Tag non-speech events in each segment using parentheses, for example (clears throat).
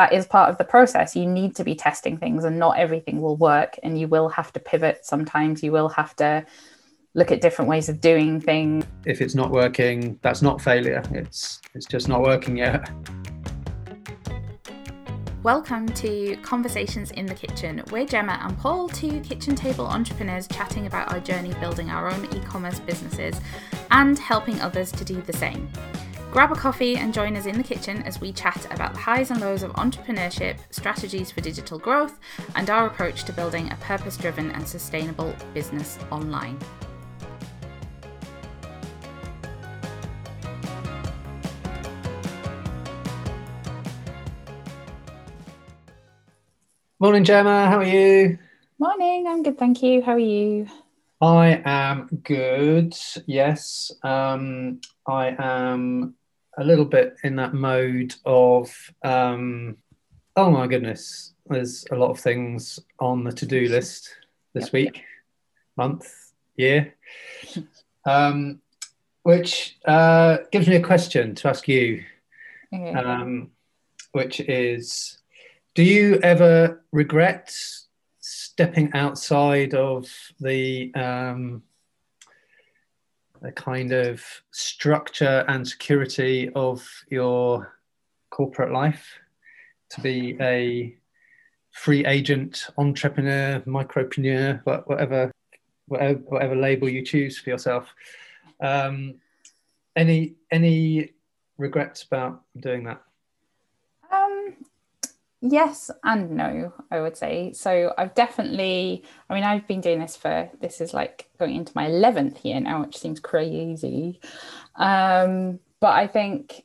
that is part of the process. You need to be testing things, and not everything will work. And you will have to pivot sometimes. You will have to look at different ways of doing things. If it's not working, that's not failure. It's it's just not working yet. Welcome to Conversations in the Kitchen. We're Gemma and Paul, two kitchen table entrepreneurs chatting about our journey building our own e commerce businesses and helping others to do the same. Grab a coffee and join us in the kitchen as we chat about the highs and lows of entrepreneurship, strategies for digital growth, and our approach to building a purpose driven and sustainable business online. Morning, Gemma. How are you? Morning. I'm good, thank you. How are you? I am good. Yes, um, I am a little bit in that mode of, um, oh my goodness, there's a lot of things on the to-do list this yep, week, yep. month, year, um, which uh, gives me a question to ask you, okay. um, which is do you ever regret stepping outside of the um, the kind of structure and security of your corporate life to be a free agent, entrepreneur, micropreneur, whatever, whatever, whatever label you choose for yourself. Um, any any regrets about doing that? Yes and no, I would say. So I've definitely, I mean, I've been doing this for, this is like going into my 11th year now, which seems crazy. Um, but I think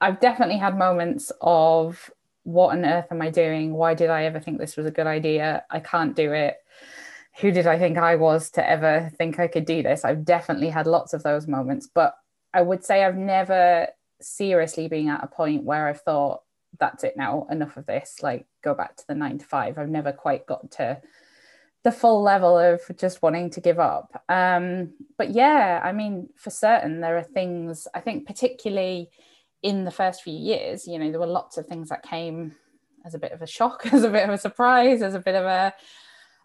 I've definitely had moments of what on earth am I doing? Why did I ever think this was a good idea? I can't do it. Who did I think I was to ever think I could do this? I've definitely had lots of those moments, but I would say I've never seriously been at a point where I've thought, that's it now enough of this like go back to the nine to five. I've never quite got to the full level of just wanting to give up. Um, but yeah i mean for certain there are things i think particularly in the first few years you know there were lots of things that came as a bit of a shock (laughs) as a bit of a surprise as a bit of a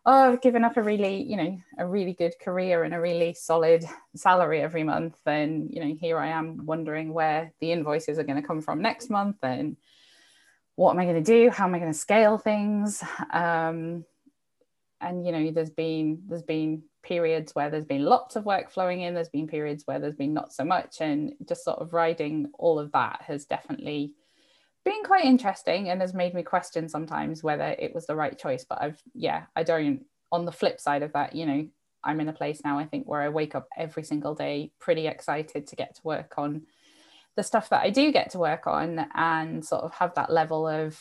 oh i've given up a really you know a really good career and a really solid salary every month. And you know here i am wondering where the invoices are going to come from next month. And what am I going to do? How am I going to scale things? Um, and you know, there's been there's been periods where there's been lots of work flowing in. There's been periods where there's been not so much, and just sort of riding all of that has definitely been quite interesting and has made me question sometimes whether it was the right choice. But I've yeah, I don't. On the flip side of that, you know, I'm in a place now I think where I wake up every single day pretty excited to get to work on the stuff that I do get to work on and sort of have that level of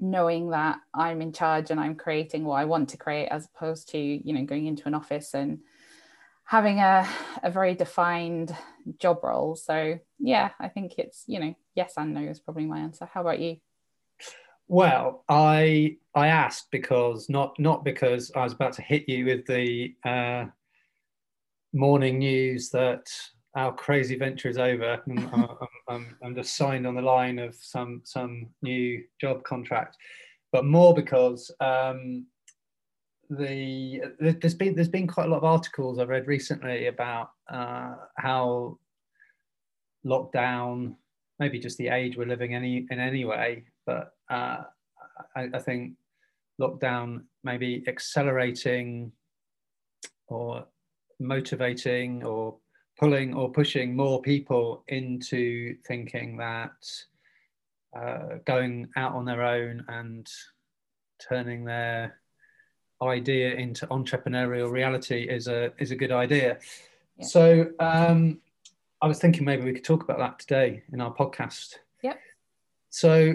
knowing that I'm in charge and I'm creating what I want to create as opposed to, you know, going into an office and having a, a very defined job role. So yeah, I think it's, you know, yes and no is probably my answer. How about you? Well, I I asked because not not because I was about to hit you with the uh, morning news that our crazy venture is over. (laughs) I'm, I'm, I'm, just signed on the line of some some new job contract, but more because um, the there's been there's been quite a lot of articles I've read recently about uh, how lockdown, maybe just the age we're living any in any way, but uh, I, I think lockdown maybe accelerating or motivating or pulling or pushing more people into thinking that uh, going out on their own and turning their idea into entrepreneurial reality is a is a good idea. Yeah. So um, I was thinking maybe we could talk about that today in our podcast. Yep. So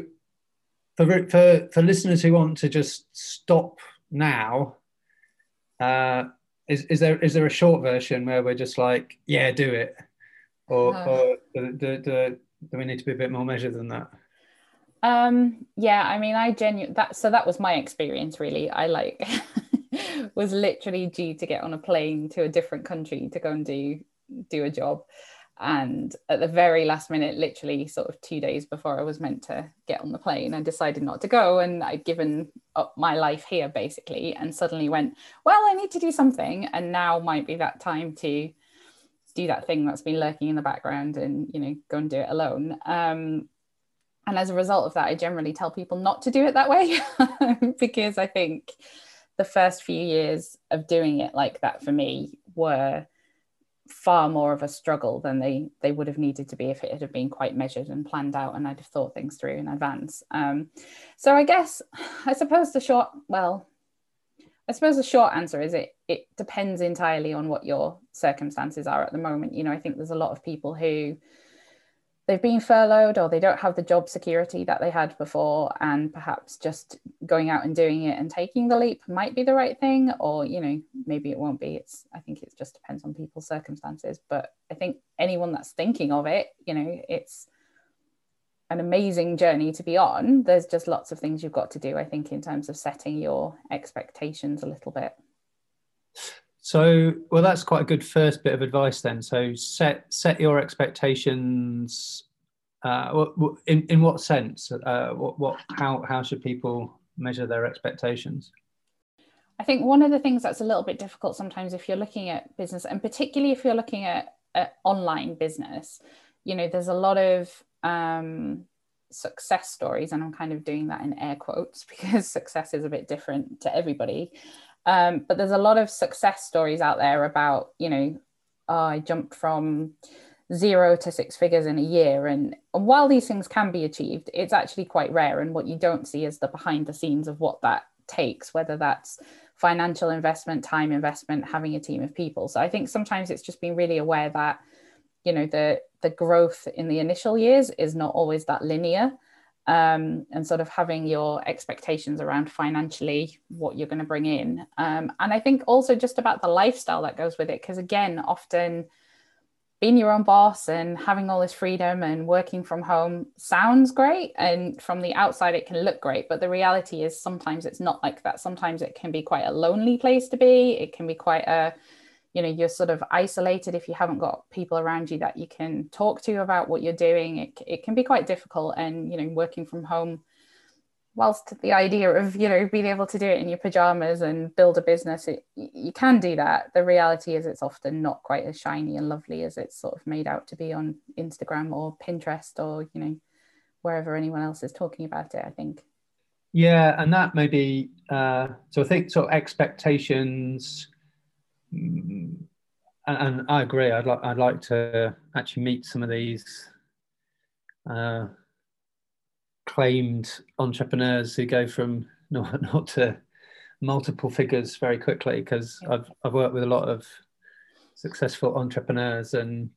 for for for listeners who want to just stop now, uh, is, is there is there a short version where we're just like yeah do it or, or do, do, do, do we need to be a bit more measured than that? Um yeah i mean i genuinely that so that was my experience really. I like (laughs) was literally due to get on a plane to a different country to go and do do a job And at the very last minute, literally sort of two days before I was meant to get on the plane, I decided not to go. And I'd given up my life here basically, and suddenly went, well, I need to do something. And now might be that time to do that thing that's been lurking in the background and, you know, go and do it alone. Um, and as a result of that, I generally tell people not to do it that way (laughs) because I think the first few years of doing it like that for me were far more of a struggle than they they would have needed to be if it had been quite measured and planned out and I'd have thought things through in advance. Um, so I guess I suppose the short well, I suppose the short answer is it it depends entirely on what your circumstances are at the moment. You know, I think there's a lot of people who they've been furloughed or they don't have the job security that they had before and perhaps just going out and doing it and taking the leap might be the right thing or you know maybe it won't be. It's i think it just depends on people's circumstances but i think anyone that's thinking of it you know it's an amazing journey to be on. There's just lots of things you've got to do i think in terms of setting your expectations a little bit so, well, that's quite a good first bit of advice then. So, set set your expectations. Uh, in in what sense? Uh, what what how how should people measure their expectations? I think one of the things that's a little bit difficult sometimes if you're looking at business, and particularly if you're looking at, at online business, you know, there's a lot of um, success stories, and I'm kind of doing that in air quotes (laughs) because success is a bit different to everybody. Um, but there's a lot of success stories out there about, you know, oh, I jumped from zero to six figures in a year. And, while these things can be achieved, it's actually quite rare. And what you don't see is the behind the scenes of what that takes, whether that's financial investment, time investment, having a team of people. So I think sometimes it's just being really aware that, you know, the the growth in the initial years is not always that linear um, and sort of having your expectations around financially what you're going to bring in. Um, and I think also just about the lifestyle that goes with it, because again, often being your own boss and having all this freedom and working from home sounds great. And from the outside, it can look great. But the reality is sometimes it's not like that. Sometimes it can be quite a lonely place to be, it can be quite a you know you're sort of isolated if you haven't got people around you that you can talk to about what you're doing. It, it can be quite difficult and you know working from home whilst the idea of you know being able to do it in your pajamas and build a business it, you can do that. The reality is it's often not quite as shiny and lovely as it's sort of made out to be on instagram or pinterest or you know wherever anyone else is talking about it i think. Yeah and that may be uh, so i think sort of expectations and, and, I agree. I'd like I'd like to actually meet some of these uh, claimed entrepreneurs who go from (laughs) not not to multiple figures very quickly because yeah. I've I've worked with a lot of successful entrepreneurs and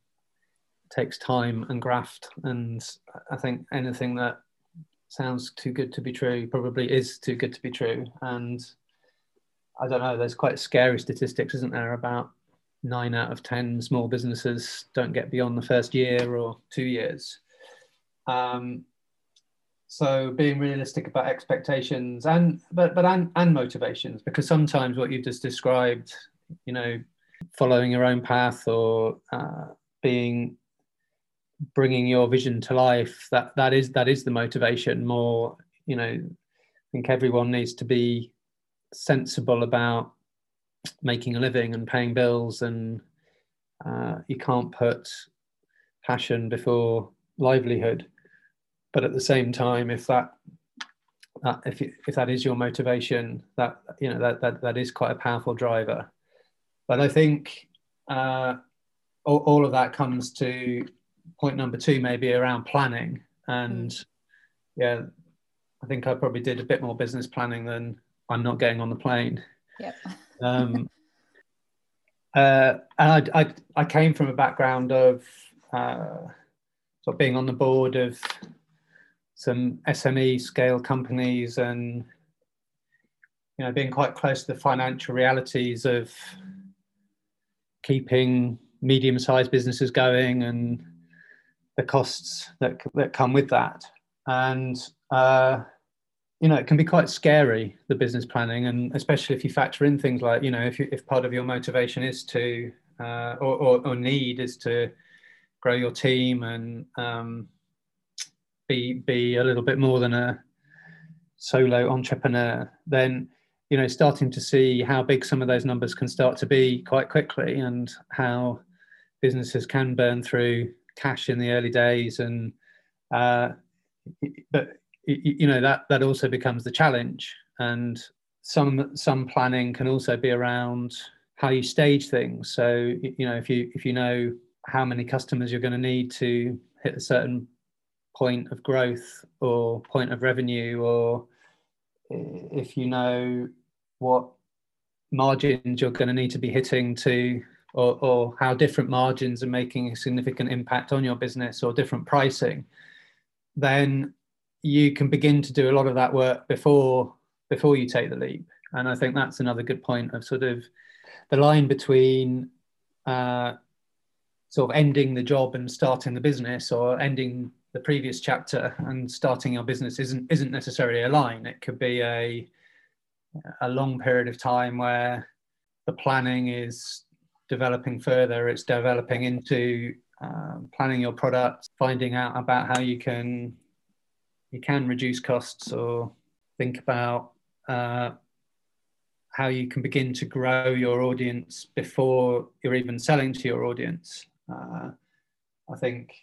it takes time and graft and I think anything that sounds too good to be true probably is too good to be true and I don't know. There's quite scary statistics, isn't there, about nine out of ten small businesses don't get beyond the first year or two years. Um, so being realistic about expectations and but but and, and motivations, because sometimes what you've just described, you know, following your own path or uh, being bringing your vision to life that that is that is the motivation more you know i think everyone needs to be sensible about making a living and paying bills and uh, you can't put passion before livelihood. But at the same time if that that if, if that is your motivation that you know that, that that is quite a powerful driver. But i think uh, all, all of that comes to point number two maybe around planning. And mm. yeah i think i probably did a bit more business planning than I'm not getting on the plane. Yep. (laughs) um, uh, and I, I, I, came from a background of uh, sort of being on the board of some SME scale companies and you know being quite close to the financial realities of keeping medium-sized businesses going and the costs that that come with that and uh, you know it can be quite scary the business planning and especially if you factor in things like you know if you, if part of your motivation is to uh, or, or, or, need is to grow your team and um, be be a little bit more than a solo entrepreneur, then you know starting to see how big some of those numbers can start to be quite quickly and how businesses can burn through cash in the early days and uh, but you know that that also becomes the challenge. And some some planning can also be around how you stage things. So you know if you if you know how many customers you're going to need to hit a certain point of growth or point of revenue or if you know what margins you're going to need to be hitting to or, or how different margins are making a significant impact on your business or different pricing then you can begin to do a lot of that work before before you take the leap. And i think that's another good point of sort of the line between uh, sort of ending the job and starting the business or ending the previous chapter and starting your business isn't isn't necessarily a line. It could be a a long period of time where the planning is developing further. It's developing into um, planning your product finding out about how you can you can reduce costs or think about uh, how you can begin to grow your audience before you're even selling to your audience. Uh, I think,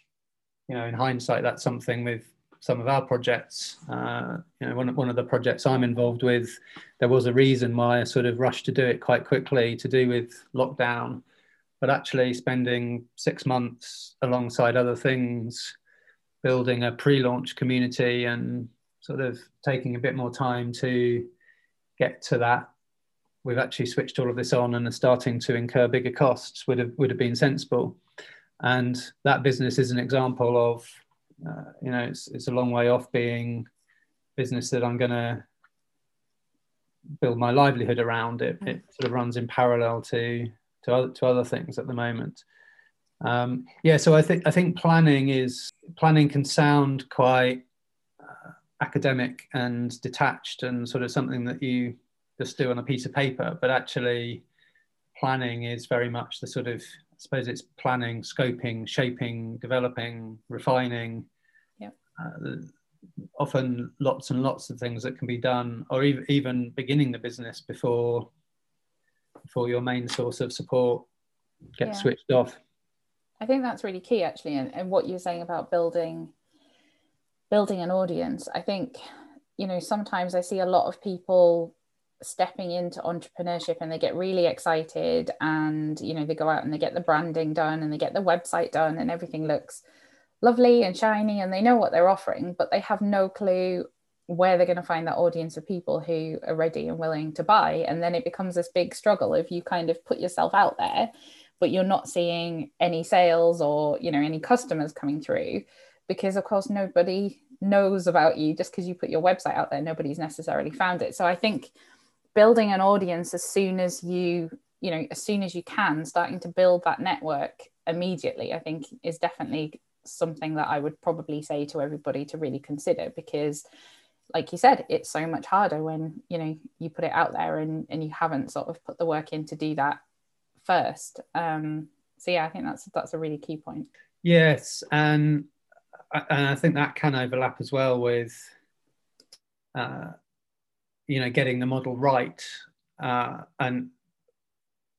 you know, in hindsight, that's something with some of our projects. Uh, you know, one, one of the projects I'm involved with, there was a reason why I sort of rushed to do it quite quickly to do with lockdown, but actually spending six months alongside other things building a pre-launch community and sort of taking a bit more time to get to that. We've actually switched all of this on and are starting to incur bigger costs would have would have been sensible. And that business is an example of uh, you know it's, it's a long way off being business that i'm going to build my livelihood around. It it sort of runs in parallel to to other, to other things at the moment um, yeah, so I think I think planning is planning can sound quite uh, academic and detached and sort of something that you just do on a piece of paper, but actually planning is very much the sort of I suppose it's planning, scoping, shaping, developing, refining. Yeah. Uh, often lots and lots of things that can be done, or even even beginning the business before before your main source of support gets yeah. switched off. I think that's really key actually and, and what you're saying about building building an audience. I think, you know, sometimes I see a lot of people stepping into entrepreneurship and they get really excited and you know they go out and they get the branding done and they get the website done and everything looks lovely and shiny and they know what they're offering but they have no clue where they're going to find that audience of people who are ready and willing to buy and then it becomes this big struggle if you kind of put yourself out there but you're not seeing any sales or you know any customers coming through because of course nobody knows about you just because you put your website out there. Nobody's necessarily found it. So i think building an audience as soon as you you know as soon as you can starting to build that network immediately i think is definitely something that i would probably say to everybody to really consider because like you said it's so much harder when you know you put it out there and, and you haven't sort of put the work in to do that first. Um, so yeah, I think that's that's a really key point. Yes, and and I think that can overlap as well with, uh, you know, getting the model right, uh, and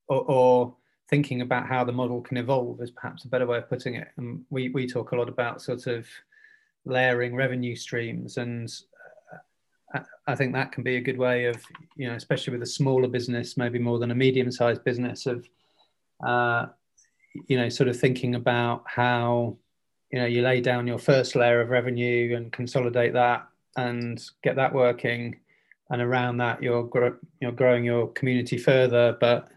or, or thinking about how the model can evolve is perhaps a better way of putting it. And we we talk a lot about sort of layering revenue streams and uh, I think that can be a good way of, you know, especially with a smaller business, maybe more than a medium-sized business, of uh, you know, sort of thinking about how, you know, you lay down your first layer of revenue and consolidate that and get that working. And around that, you're, you're growing your community further, but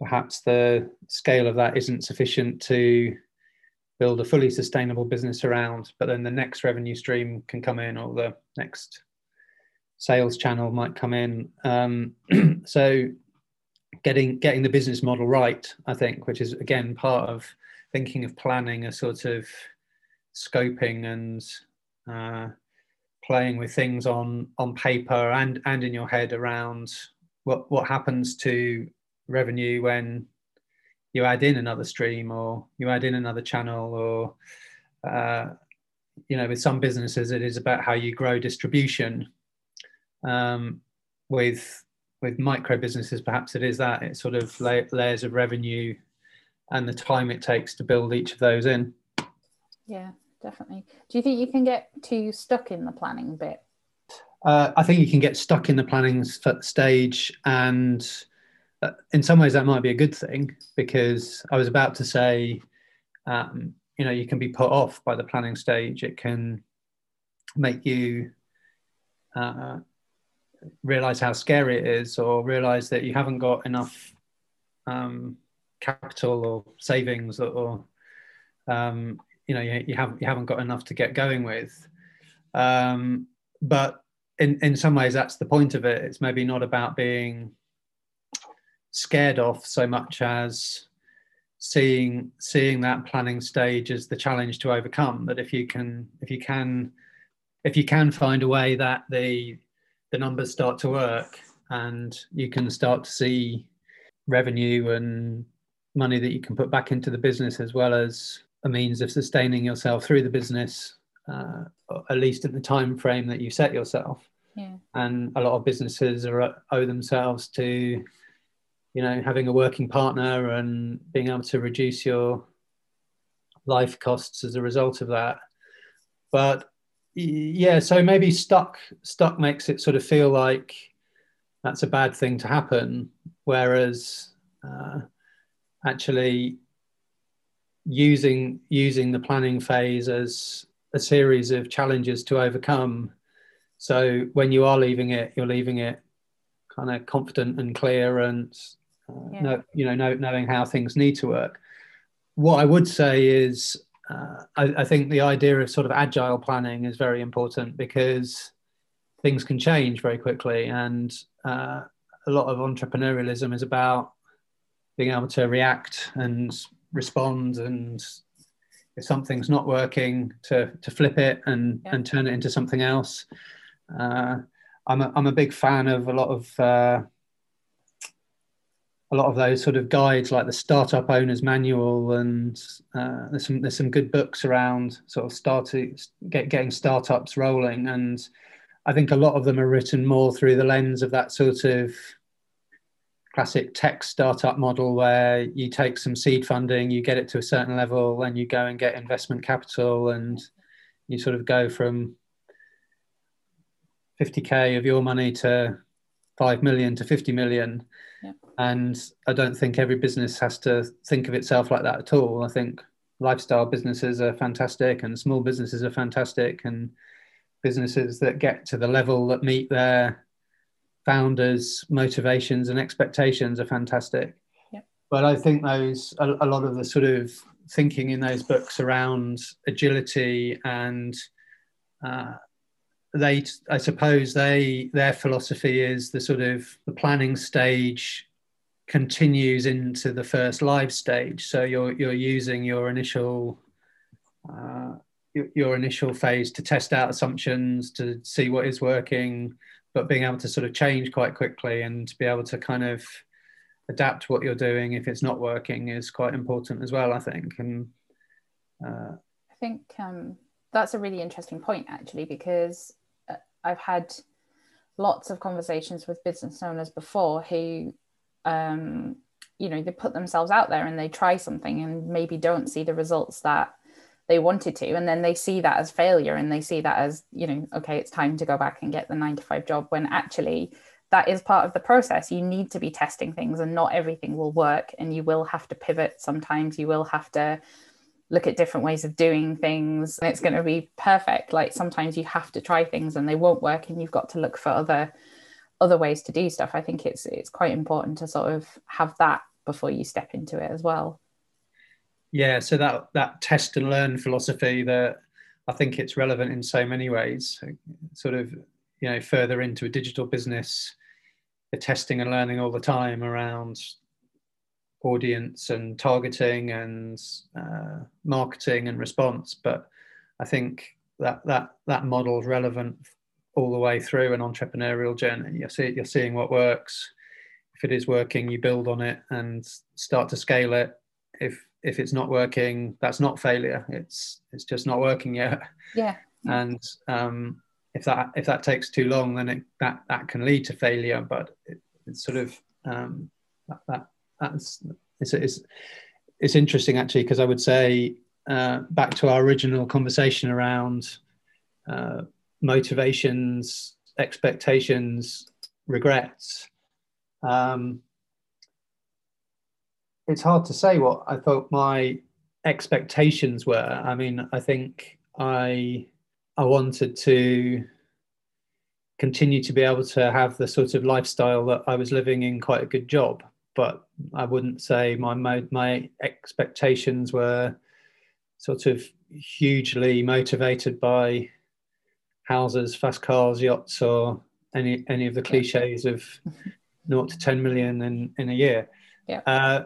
perhaps the scale of that isn't sufficient to build a fully sustainable business around. But then the next revenue stream can come in, or the next sales channel might come in. Um, (clears throat) so getting getting the business model right i think which is again part of thinking of planning a sort of scoping and uh, playing with things on on paper and and in your head around what what happens to revenue when you add in another stream or you add in another channel or uh, you know with some businesses it is about how you grow distribution um, with with micro businesses perhaps it is that it's sort of layers of revenue and the time it takes to build each of those in. Yeah definitely. Do you think you can get too stuck in the planning bit? Uh, i think you can get stuck in the planning stage and uh, in some ways that might be a good thing because i was about to say um, you know you can be put off by the planning stage. It can make you uh, realize how scary it is or realize that you haven't got enough um, capital or savings or, um, you know you, you, haven't you haven't got enough to get going with. Um, but in in some ways that's the point of it. It's maybe not about being scared off so much as seeing seeing that planning stage as the challenge to overcome. That if you can if you can if you can find a way that the the numbers start to work and you can start to see revenue and money that you can put back into the business as well as a means of sustaining yourself through the business uh, at least in the time frame that you set yourself yeah. and a lot of businesses are owe themselves to you know having a working partner and being able to reduce your life costs as a result of that but yeah so maybe stuck stuck makes it sort of feel like that's a bad thing to happen whereas uh, actually using using the planning phase as a series of challenges to overcome so when you are leaving it you're leaving it kind of confident and clear and uh, yeah. know, you know, know, knowing how things need to work. What I would say is, uh, I, I, think the idea of sort of agile planning is very important because things can change very quickly, and uh, a lot of entrepreneurialism is about being able to react and respond. And if something's not working to to flip it and yeah. and turn it into something else. Uh, I'm, a, I'm a big fan of a lot of uh, a lot of those sort of guides like the startup owners manual and uh, there's some there's some good books around sort of starting get, getting startups rolling. And I think a lot of them are written more through the lens of that sort of classic tech startup model where you take some seed funding, you get it to a certain level, and you go and get investment capital, and you sort of go from 50k of your money to 5 million to 50 million and I don't think every business has to think of itself like that at all. I think lifestyle businesses are fantastic and small businesses are fantastic and businesses that get to the level that meet their founders motivations and expectations are fantastic yep. but i think those a, a, lot of the sort of thinking in those books around agility and uh, they i suppose they their philosophy is the sort of the planning stage continues into the first live stage. So you're you're using your initial uh, your, your, initial phase to test out assumptions to see what is working, but being able to sort of change quite quickly and to be able to kind of adapt what you're doing if it's not working is quite important as well. I think and. Uh, I think um, that's a really interesting point actually because uh, I've had lots of conversations with business owners before who um, you know they put themselves out there and they try something and maybe don't see the results that they wanted to. And then they see that as failure and they see that as you know okay it's time to go back and get the 9 to 5 job when actually that is part of the process. You need to be testing things and not everything will work and you will have to pivot sometimes. You will have to look at different ways of doing things. It's going to be perfect. Like sometimes you have to try things and they won't work and you've got to look for other other ways to do stuff i think it's it's quite important to sort of have that before you step into it as well. Yeah so that that test and learn philosophy that i think it's relevant in so many ways. Sort of you know further into a digital business the testing and learning all the time around audience and targeting and uh, marketing and response. But i think that that that model is relevant all the way through an entrepreneurial journey. You're, see, you're seeing what works. If it is working, you build on it and start to scale it. if if it's not working, that's not failure. It's it's just not working yet. Yeah. And um, if that if that takes too long, then it, that that can lead to failure. But it, it's sort of um, that, that that's it's, it's it's interesting actually because I would say uh, back to our original conversation around uh, motivations, expectations, regrets. Um, it's hard to say what I thought my expectations were. I mean, I think I I wanted to continue to be able to have the sort of lifestyle that I was living in quite a good job, but I wouldn't say my my expectations were sort of hugely motivated by houses, fast cars, yachts, or any any of the cliches of (laughs) naught to ten million in in a year. Yeah. Uh,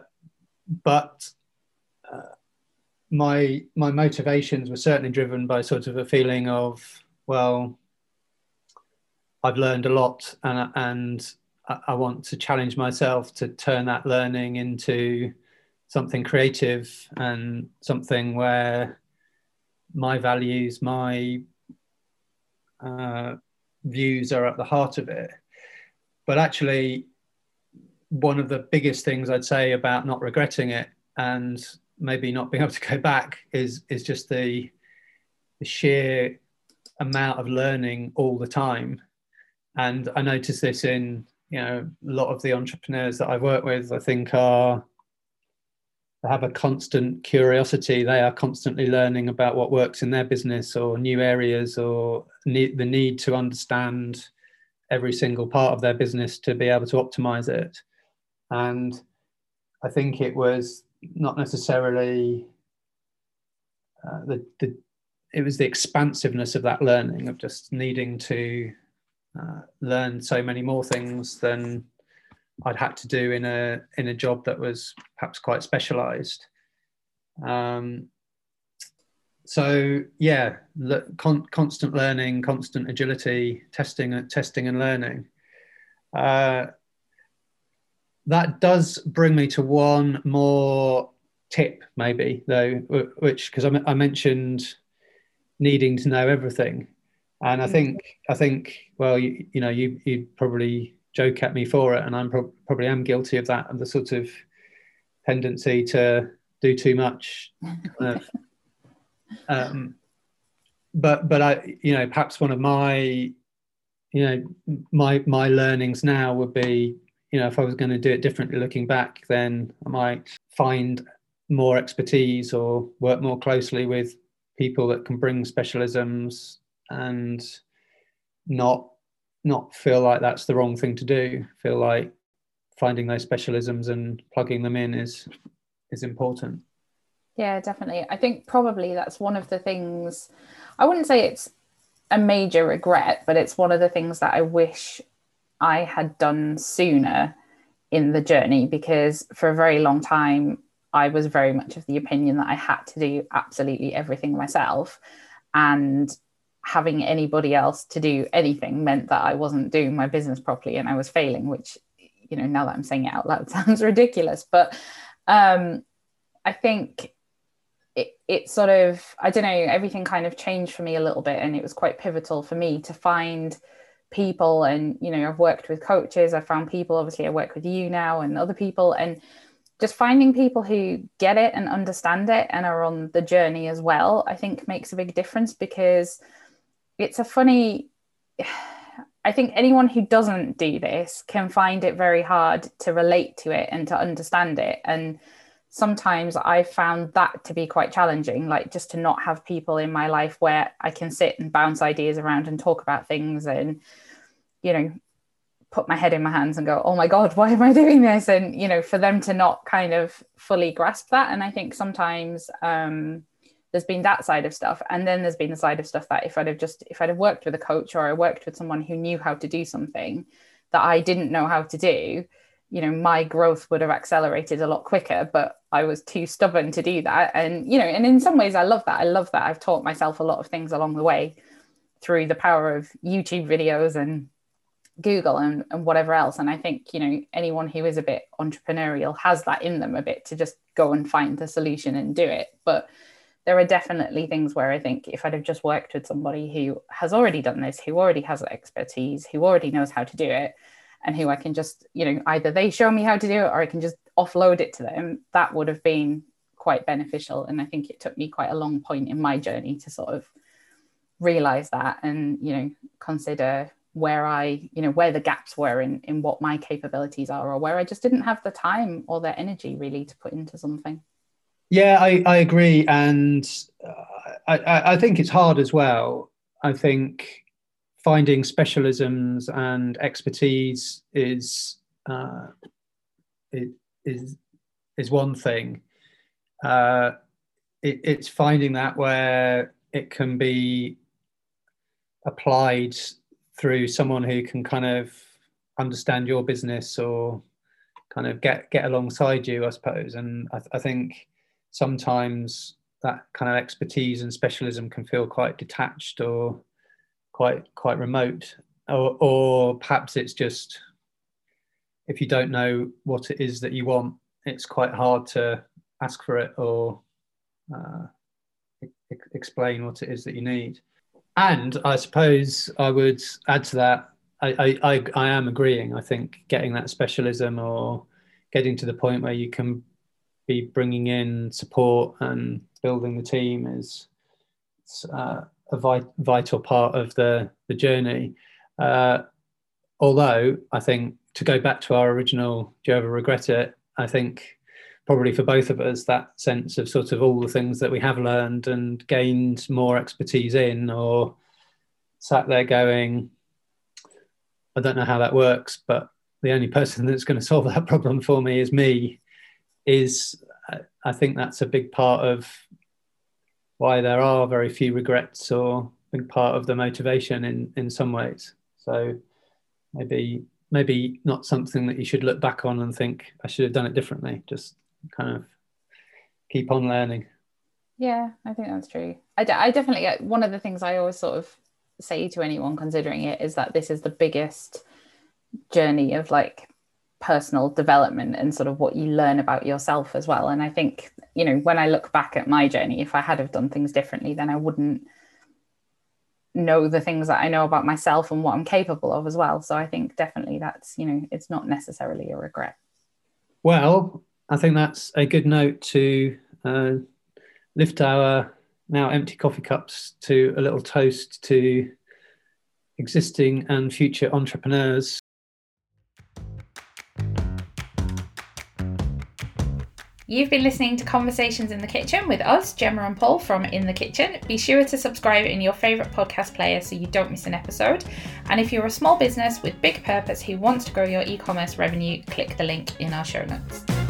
but uh, my my motivations were certainly driven by sort of a feeling of well, I've learned a lot, and and I want to challenge myself to turn that learning into something creative and something where my values, my uh, views are at the heart of it. But actually, one of the biggest things I'd say about not regretting it and maybe not being (laughs) able to go back is is just the, the sheer amount of learning all the time. And I notice this in you know a lot of the entrepreneurs that I work with. I think are have a constant curiosity. They are constantly learning about what works in their business or new areas or need, the need to understand every single part of their business to be able to optimize it. And I think it was not necessarily uh, the, the it was the expansiveness of that learning of just needing to uh, learn so many more things than I'd had to do in a in a job that was perhaps quite specialised. Um, so yeah, le- con- constant learning, constant agility, testing, testing and learning. Uh, that does bring me to one more tip, maybe though, which because I, I mentioned needing to know everything, and I mm. think I think well, you, you know, you you probably joke at me for it, and I'm pro- probably am guilty of that, of the sort of tendency to do too much. (laughs) Um, but but I, you know, perhaps one of my, you know, my my learnings now would be, you know, if I was going to do it differently looking back, then I might find more expertise or work more closely with people that can bring specialisms and not not feel like that's the wrong thing to do. Feel like finding those specialisms and plugging them in is is important. Yeah, definitely. I think probably that's one of the things. I wouldn't say it's a major regret, but it's one of the things that I wish I had done sooner in the journey because for a very long time I was very much of the opinion that I had to do absolutely everything myself. And having anybody else to do anything meant that I wasn't doing my business properly and I was failing, which, you know, now that I'm saying it out loud (laughs) sounds ridiculous. But um, I think it, it sort of, I don't know, everything kind of changed for me a little bit. And it was quite pivotal for me to find people. And, you know, I've worked with coaches, I've found people, obviously, I work with you now and other people. And just finding people who get it and understand it and are on the journey as well, I think makes a big difference because it's a funny I think anyone who doesn't do this can find it very hard to relate to it and to understand it. And sometimes I found that to be quite challenging, like just to not have people in my life where I can sit and bounce ideas around and talk about things and, you know, put my head in my hands and go, oh my God, why am I doing this? And, you know, for them to not kind of fully grasp that. And I think sometimes, um, there's been that side of stuff and then there's been the side of stuff that if i'd have just if i'd have worked with a coach or i worked with someone who knew how to do something that i didn't know how to do you know my growth would have accelerated a lot quicker but i was too stubborn to do that and you know and in some ways i love that i love that i've taught myself a lot of things along the way through the power of youtube videos and Google and, and whatever else. And I think, you know, anyone who is a bit entrepreneurial has that in them a bit to just go and find the solution and do it. But there are definitely things where I think if I'd have just worked with somebody who has already done this, who already has expertise, who already knows how to do it, and who I can just, you know, either they show me how to do it or I can just offload it to them, that would have been quite beneficial. And I think it took me quite a long point in my journey to sort of realize that and, you know, consider where I, you know, where the gaps were in in what my capabilities are, or where I just didn't have the time or the energy really to put into something. Yeah, I, I agree, and uh, I, I think it's hard as well. I think finding specialisms and expertise is uh, is is one thing. Uh, it, it's finding that where it can be applied through someone who can kind of understand your business or kind of get get alongside you, I suppose. And I, I think sometimes that kind of expertise and specialism can feel quite detached or quite quite remote, or, or perhaps it's just if you don't know what it is that you want, it's quite hard to ask for it or uh, explain what it is that you need. And I suppose I would add to that. I, I, I am agreeing. I think getting that specialism or getting to the point where you can be bringing in support and building the team is uh, a vit- vital part of the the journey. Uh, although I think to go back to our original, do you ever regret it? I think probably for both of us that sense of sort of all the things that we have learned and gained more expertise in or sat there going i don't know how that works but the only person (laughs) that's going to solve that problem for me is me is i think that's a big part of why there are very few regrets or big part of the motivation in in some ways so maybe maybe not something that you should look back on and think i should have done it differently just kind of keep on learning. Yeah, I think that's true. I, I definitely one of the things I always sort of say to anyone considering it is that this is the biggest journey of like personal development and sort of what you learn about yourself as well. And I think, you know, when I look back at my journey, if I had have done things differently, then I wouldn't know the things that I know about myself and what I'm capable of as well. So I think definitely that's, you know, it's not necessarily a regret. Well, I think that's a good note to uh, lift our now empty coffee cups to a little toast to existing and future entrepreneurs. You've been listening to Conversations in the Kitchen with us, Gemma and Paul from In the Kitchen. Be sure to subscribe in your favourite podcast player so you don't miss an episode. And if you're a small business with big purpose who wants to grow your e commerce revenue, click the link in our show notes.